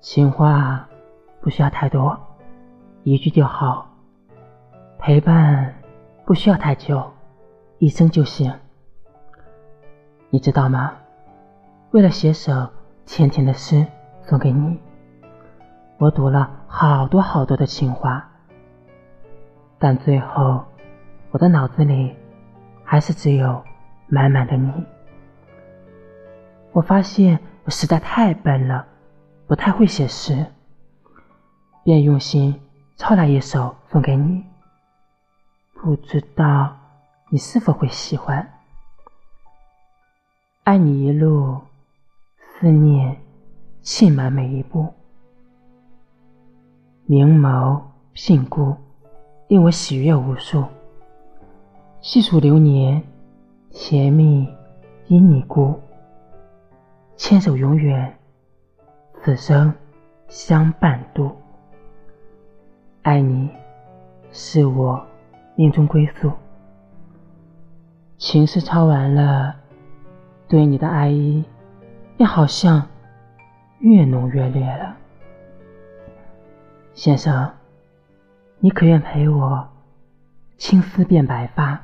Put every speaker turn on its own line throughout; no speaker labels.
情话不需要太多，一句就好；陪伴不需要太久，一生就行。你知道吗？为了写首甜甜的诗送给你，我读了好多好多的情话，但最后我的脑子里还是只有满满的你。我发现我实在太笨了，不太会写诗，便用心抄来一首送给你。不知道你是否会喜欢？爱你一路。思念浸满每一步，明眸聘孤，令我喜悦无数。细数流年，甜蜜因你故。牵手永远，此生相伴度。爱你，是我命中归宿。情诗抄完了，对你的爱意。也好像越浓越烈了，先生，你可愿陪我青丝变白发，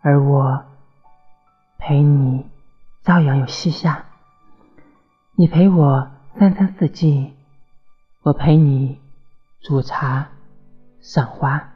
而我陪你朝阳又西下。你陪我三餐四季，我陪你煮茶赏花。